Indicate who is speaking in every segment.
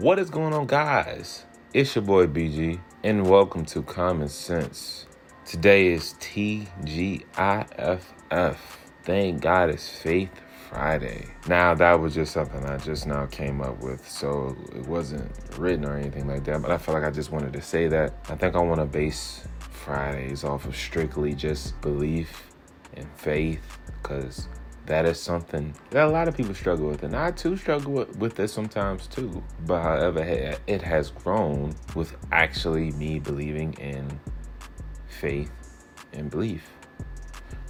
Speaker 1: What is going on, guys? It's your boy BG, and welcome to Common Sense. Today is TGIFF. Thank God it's Faith Friday. Now, that was just something I just now came up with, so it wasn't written or anything like that, but I felt like I just wanted to say that. I think I want to base Fridays off of strictly just belief and faith, because that is something that a lot of people struggle with, and I too struggle with, with this sometimes too. But however, it has grown with actually me believing in faith and belief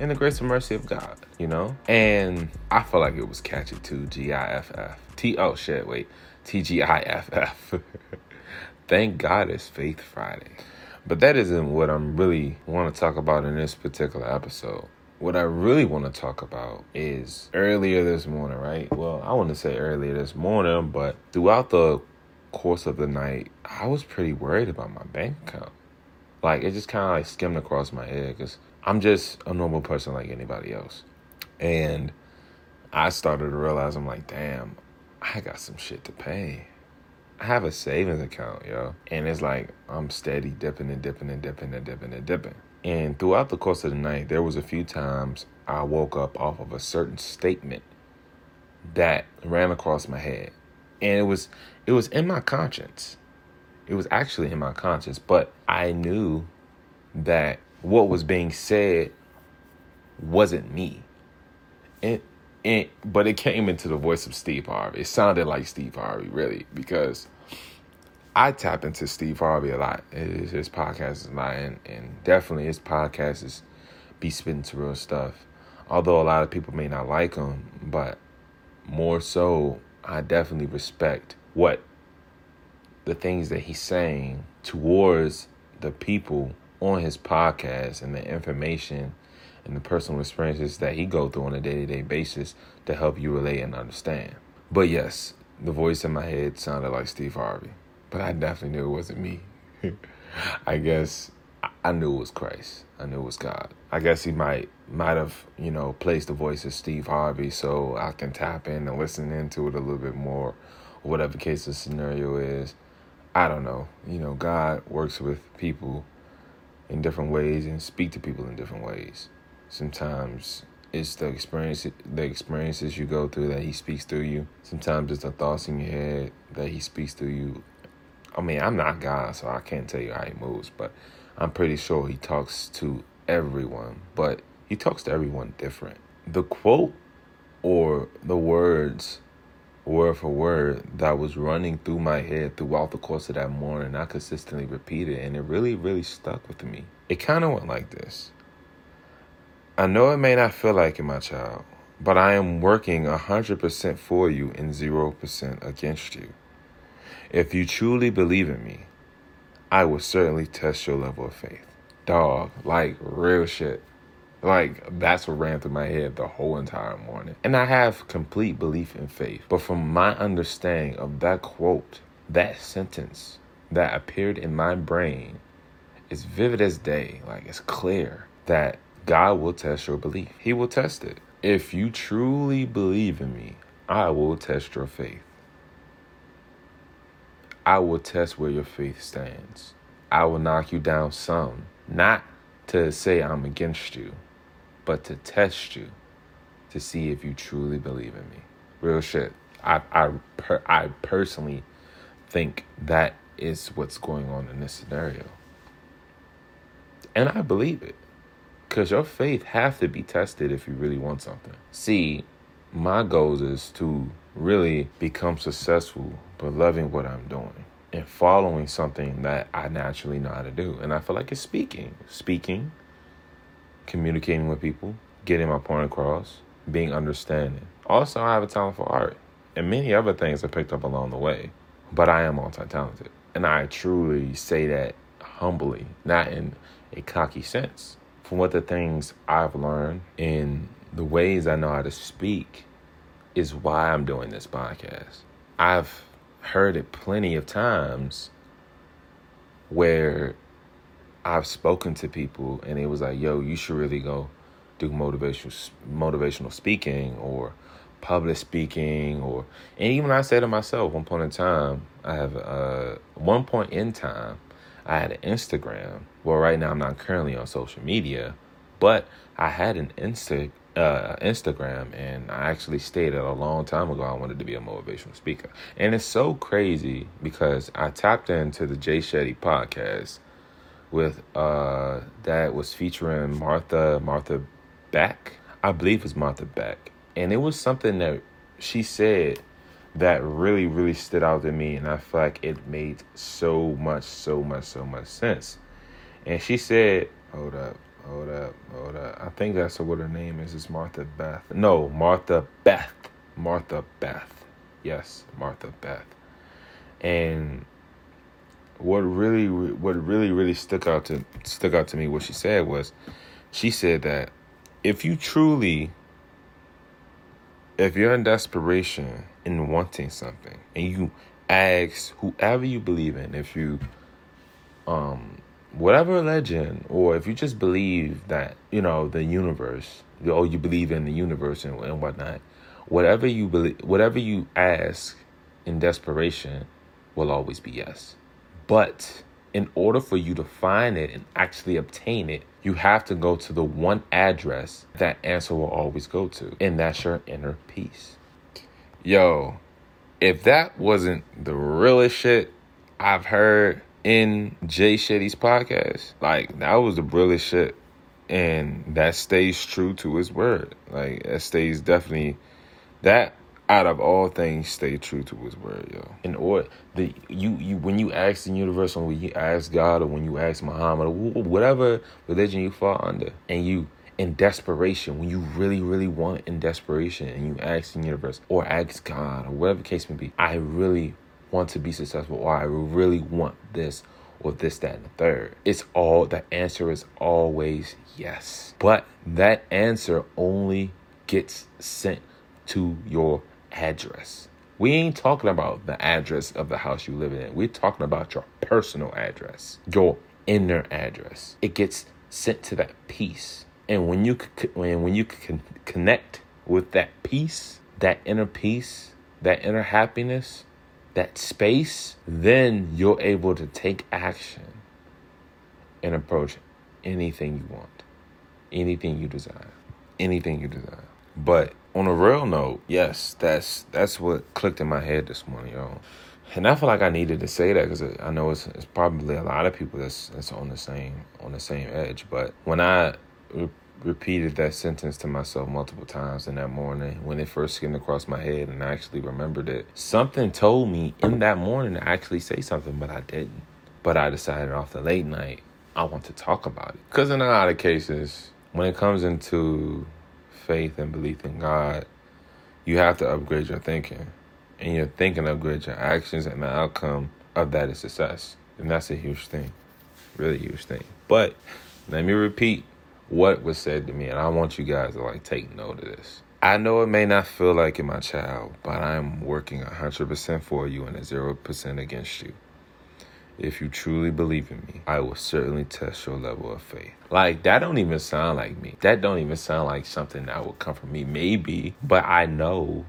Speaker 1: in the grace and mercy of God, you know? And I feel like it was catchy too. G I F F. T oh shit, wait. T G I F F. Thank God it's Faith Friday. But that isn't what I'm really want to talk about in this particular episode. What I really want to talk about is earlier this morning, right? Well, I want to say earlier this morning, but throughout the course of the night, I was pretty worried about my bank account. Like, it just kind of like skimmed across my head because I'm just a normal person like anybody else. And I started to realize I'm like, damn, I got some shit to pay. I have a savings account, yo. And it's like I'm steady dipping and dipping and dipping and dipping and dipping. And throughout the course of the night, there was a few times I woke up off of a certain statement that ran across my head. And it was it was in my conscience. It was actually in my conscience, but I knew that what was being said wasn't me. And and but it came into the voice of Steve Harvey. It sounded like Steve Harvey, really, because I tap into Steve Harvey a lot. His, his podcast is and, and definitely his podcast is be spitting to real stuff. Although a lot of people may not like him, but more so, I definitely respect what the things that he's saying towards the people on his podcast and the information and the personal experiences that he go through on a day-to-day basis to help you relate and understand. But yes, the voice in my head sounded like Steve Harvey but I definitely knew it wasn't me. I guess I knew it was Christ. I knew it was God. I guess he might might have, you know, placed the voice of Steve Harvey so I can tap in and listen into it a little bit more, whatever case the scenario is. I don't know. You know, God works with people in different ways and speak to people in different ways. Sometimes it's the experience the experiences you go through that he speaks through you. Sometimes it's the thoughts in your head that he speaks through you I mean, I'm not God, so I can't tell you how he moves, but I'm pretty sure he talks to everyone, but he talks to everyone different. The quote or the words, word for word, that was running through my head throughout the course of that morning, I consistently repeated, and it really, really stuck with me. It kind of went like this I know it may not feel like it, my child, but I am working 100% for you and 0% against you. If you truly believe in me, I will certainly test your level of faith. Dog, like real shit. Like that's what ran through my head the whole entire morning. And I have complete belief in faith. But from my understanding of that quote, that sentence that appeared in my brain is vivid as day. Like it's clear that God will test your belief. He will test it. If you truly believe in me, I will test your faith. I will test where your faith stands. I will knock you down some, not to say I'm against you, but to test you to see if you truly believe in me. Real shit. I I per, I personally think that is what's going on in this scenario. And I believe it. Cuz your faith have to be tested if you really want something. See, my goal is to really become successful but loving what I'm doing and following something that I naturally know how to do. And I feel like it's speaking, speaking, communicating with people, getting my point across, being understanding. Also, I have a talent for art and many other things I picked up along the way. But I am multi talented. And I truly say that humbly, not in a cocky sense. From what the things I've learned in the ways I know how to speak is why I'm doing this podcast. I've heard it plenty of times where I've spoken to people and it was like, yo, you should really go do motivational motivational speaking or public speaking or and even I said to myself one point in time, I have uh, one point in time, I had an Instagram. Well, right now I'm not currently on social media, but I had an Insta uh, Instagram, and I actually stated a long time ago I wanted to be a motivational speaker. And it's so crazy because I tapped into the Jay Shetty podcast with uh, that was featuring Martha Martha Beck. I believe it's Martha Beck, and it was something that she said that really really stood out to me, and I feel like it made so much so much so much sense. And she said, "Hold up." Hold up, hold up. I think that's what her name is. It's Martha Beth. No, Martha Beth. Martha Beth. Yes, Martha Beth. And what really, what really, really stuck out to stuck out to me, what she said was, she said that if you truly, if you're in desperation in wanting something, and you ask whoever you believe in, if you, um, whatever religion, or if you just believe that, you know, the universe, or oh, you believe in the universe and, and whatnot, whatever you believe, whatever you ask in desperation will always be yes. But in order for you to find it and actually obtain it, you have to go to the one address that answer will always go to, and that's your inner peace. Yo, if that wasn't the realest shit I've heard in Jay Shetty's podcast. Like that was the brilliant shit. And that stays true to his word. Like that stays definitely that out of all things stay true to his word, yo. In order the you you when you ask the universe or when you ask God or when you ask Muhammad or whatever religion you fall under and you in desperation, when you really, really want in desperation and you ask the universe or ask God or whatever case may be, I really want to be successful or I really want this or this, that, and the third. It's all, the answer is always yes. But that answer only gets sent to your address. We ain't talking about the address of the house you live in. We're talking about your personal address, your inner address. It gets sent to that peace. And when you when when you connect with that peace, that inner peace, that inner happiness, that space, then you're able to take action and approach anything you want, anything you desire, anything you desire. But on a real note, yes, that's that's what clicked in my head this morning, y'all. And I feel like I needed to say that because I know it's, it's probably a lot of people that's that's on the same on the same edge. But when I repeated that sentence to myself multiple times in that morning when it first skimmed across my head and I actually remembered it. Something told me in that morning to actually say something, but I didn't. But I decided off the late night, I want to talk about it. Because in a lot of cases, when it comes into faith and belief in God, you have to upgrade your thinking. And your thinking upgrades your actions, and the outcome of that is success. And that's a huge thing. Really huge thing. But let me repeat what was said to me, and I want you guys to like take note of this. I know it may not feel like it, my child, but I'm working 100% for you and a 0% against you. If you truly believe in me, I will certainly test your level of faith. Like that don't even sound like me. That don't even sound like something that would come from me. Maybe, but I know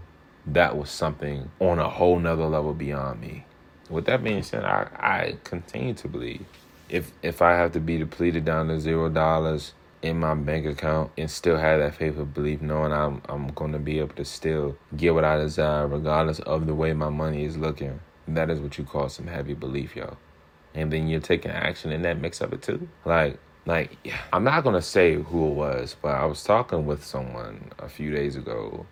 Speaker 1: that was something on a whole nother level beyond me. With that being said, I, I continue to believe. If if I have to be depleted down to zero dollars, in my bank account and still have that faith of belief, knowing I'm I'm gonna be able to still get what I desire, regardless of the way my money is looking. That is what you call some heavy belief, y'all. And then you're taking action in that mix of it too. Like like I'm not gonna say who it was, but I was talking with someone a few days ago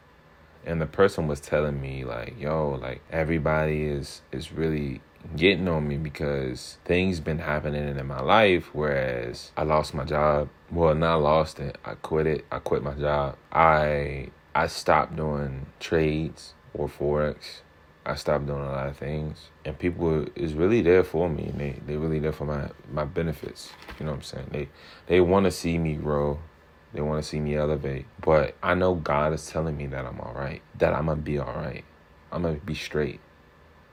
Speaker 1: and the person was telling me like, yo, like everybody is is really getting on me because things been happening in my life whereas I lost my job. Well, not lost it. I quit it. I quit my job. I I stopped doing trades or forex. I stopped doing a lot of things, and people is really there for me. And they they really there for my my benefits. You know what I'm saying? They they want to see me grow. They want to see me elevate. But I know God is telling me that I'm all right. That I'm gonna be all right. I'm gonna be straight.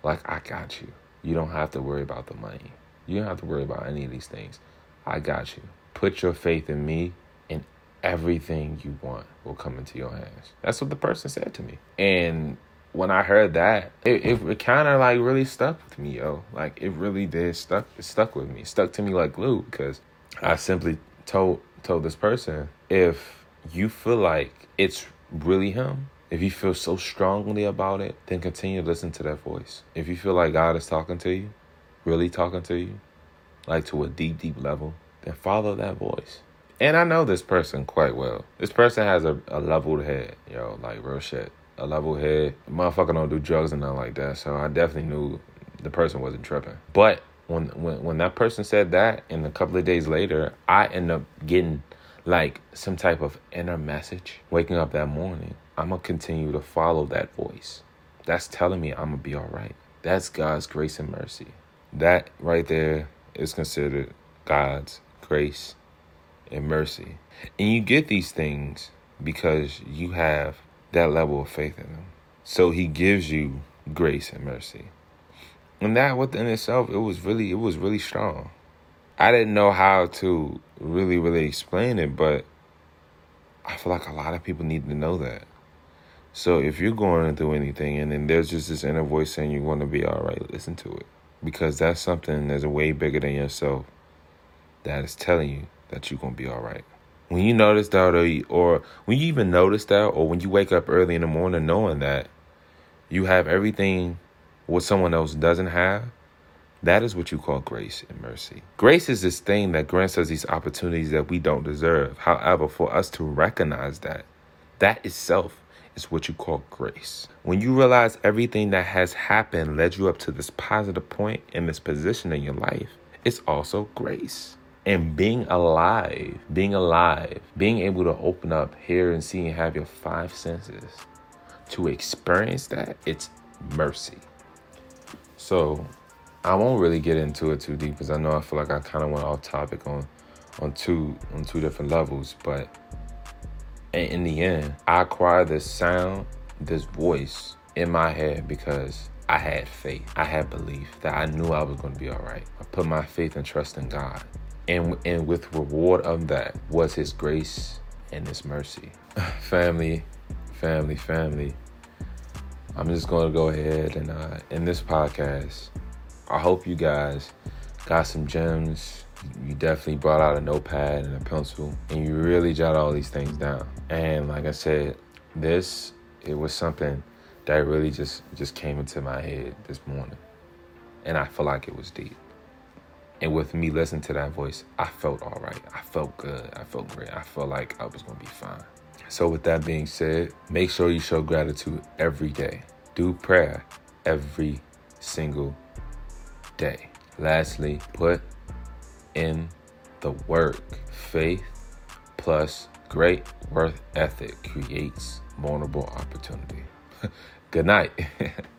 Speaker 1: Like I got you. You don't have to worry about the money. You don't have to worry about any of these things. I got you. Put your faith in me, and everything you want will come into your hands. That's what the person said to me. And when I heard that, it, it, it kind of like really stuck with me, yo. Like it really did stuck. It stuck with me. Stuck to me like glue because I simply told told this person if you feel like it's really him, if you feel so strongly about it, then continue to listen to that voice. If you feel like God is talking to you, really talking to you, like to a deep, deep level, then follow that voice. And I know this person quite well. This person has a, a leveled head, yo, like real shit. A level head. Motherfucker don't do drugs and nothing like that. So I definitely knew the person wasn't tripping. But when when when that person said that and a couple of days later, I end up getting like some type of inner message waking up that morning I'm going to continue to follow that voice. That's telling me I'm going to be all right. That's God's grace and mercy. That right there is considered God's grace and mercy. And you get these things because you have that level of faith in Him. So He gives you grace and mercy. And that within itself, it was really, it was really strong. I didn't know how to really, really explain it, but I feel like a lot of people need to know that. So if you're going through anything and then there's just this inner voice saying you're going to be all right, listen to it. Because that's something that's way bigger than yourself that is telling you that you're going to be all right. When you notice that, or, or when you even notice that, or when you wake up early in the morning knowing that you have everything what someone else doesn't have, that is what you call grace and mercy. Grace is this thing that grants us these opportunities that we don't deserve. However, for us to recognize that, that itself is what you call grace. When you realize everything that has happened led you up to this positive point in this position in your life, it's also grace. And being alive, being alive, being able to open up, hear, and see, and have your five senses to experience that, it's mercy. So I won't really get into it too deep because I know I feel like I kind of went off topic on on two on two different levels, but and in the end, I acquired this sound, this voice in my head because I had faith. I had belief that I knew I was going to be all right. I put my faith and trust in God. And, and with reward of that was his grace and his mercy. family, family, family. I'm just going to go ahead and uh, in this podcast, I hope you guys got some gems you definitely brought out a notepad and a pencil and you really jot all these things down. And like I said, this it was something that really just just came into my head this morning. And I feel like it was deep. And with me listening to that voice, I felt all right. I felt good. I felt great. I felt like I was going to be fine. So, with that being said, make sure you show gratitude every day. Do prayer every single day. Lastly, put in the work. Faith plus great worth ethic creates vulnerable opportunity. Good night.